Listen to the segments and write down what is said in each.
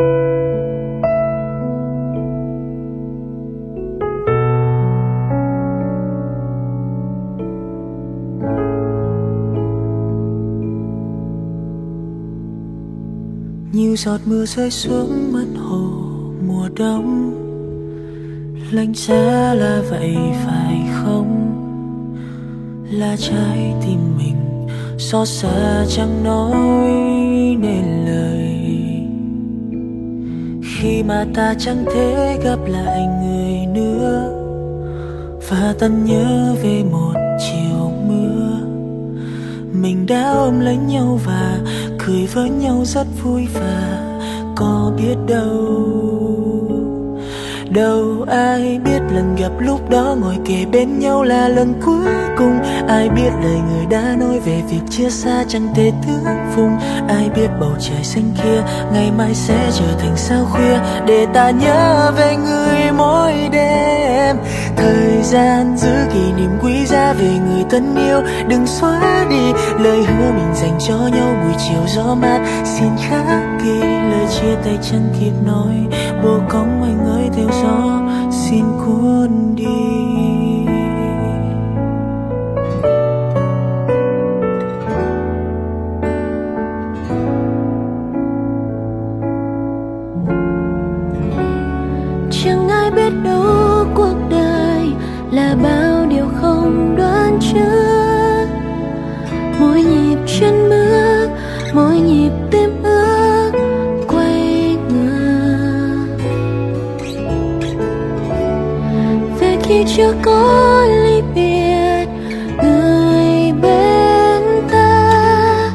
Như giọt mưa rơi xuống mặt hồ mùa đông. Lạnh giá là vậy phải không? Là trái tim mình xót xa chẳng nói nên lời khi mà ta chẳng thể gặp lại người nữa. Và tận nhớ về một chiều mưa. Mình đã ôm lấy nhau và cười với nhau rất vui và có biết đâu đâu ai biết lần gặp lúc đó ngồi kề bên nhau là lần cuối cùng. Ai biết lời người đã nói về việc chia xa chẳng thể tương phùng. Ai biết bầu trời xanh kia ngày mai sẽ trở thành sao khuya. Để ta nhớ về người mỗi đêm. Thời gian giữ kỷ niệm quý giá về người thân yêu. Đừng xóa đi lời hứa mình dành cho nhau. Buổi chiều gió mát, xin khắc ghi lời chia tay chẳng kịp nói. Bồ cóng theo gió xin cuốn đi. Chẳng ai biết đâu. Khi chưa có ly biệt, người bên ta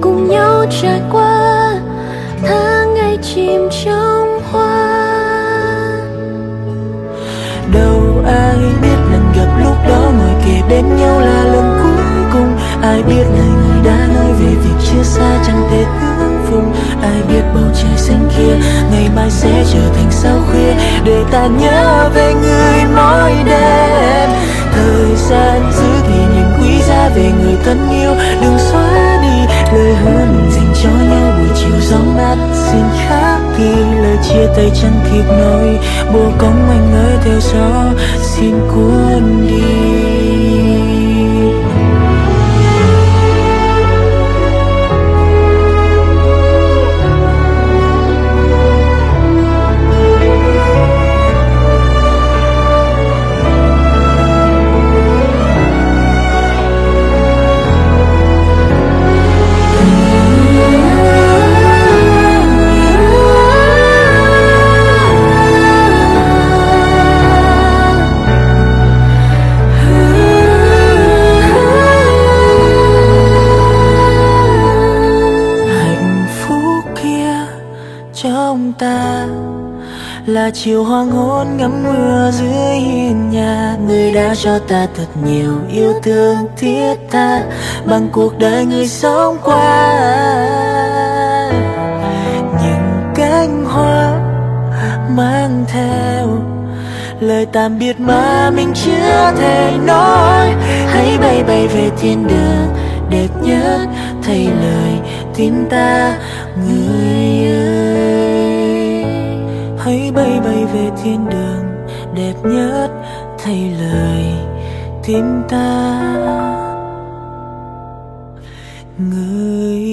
cùng nhau trải qua tháng ngày chìm trong hoa. Đâu ai biết lần gặp lúc đó ngồi kề bên nhau là lần cuối cùng. Ai biết lời người đã nói về việc chia xa chẳng thể tương phùng ai biết bầu trời xanh kia, ngày mai sẽ trở thành sao để ta nhớ về người mỗi đêm. Thời gian giữ kỷ niệm quý giá về người thân yêu. Đừng xóa đi lời hứa mình dành cho nhau. Buổi chiều gió mát xin khác đi lời chia tay chẳng kịp nói bồ cống anh ơi theo gió, xin cuốn đi. Trong ta. Là chiều hoàng hôn ngắm mưa dưới hiên nhà, người đã cho ta thật nhiều yêu thương thiết tha bằng cuộc đời người sống qua. Những cánh hoa mang theo lời tạm biệt mà mình chưa thể nói. Hãy bay bay về thiên đường đẹp nhất, thay lời tin ta, người ơi. Hãy bay bay về thiên đường, đẹp nhất, thay lời tin ta. Người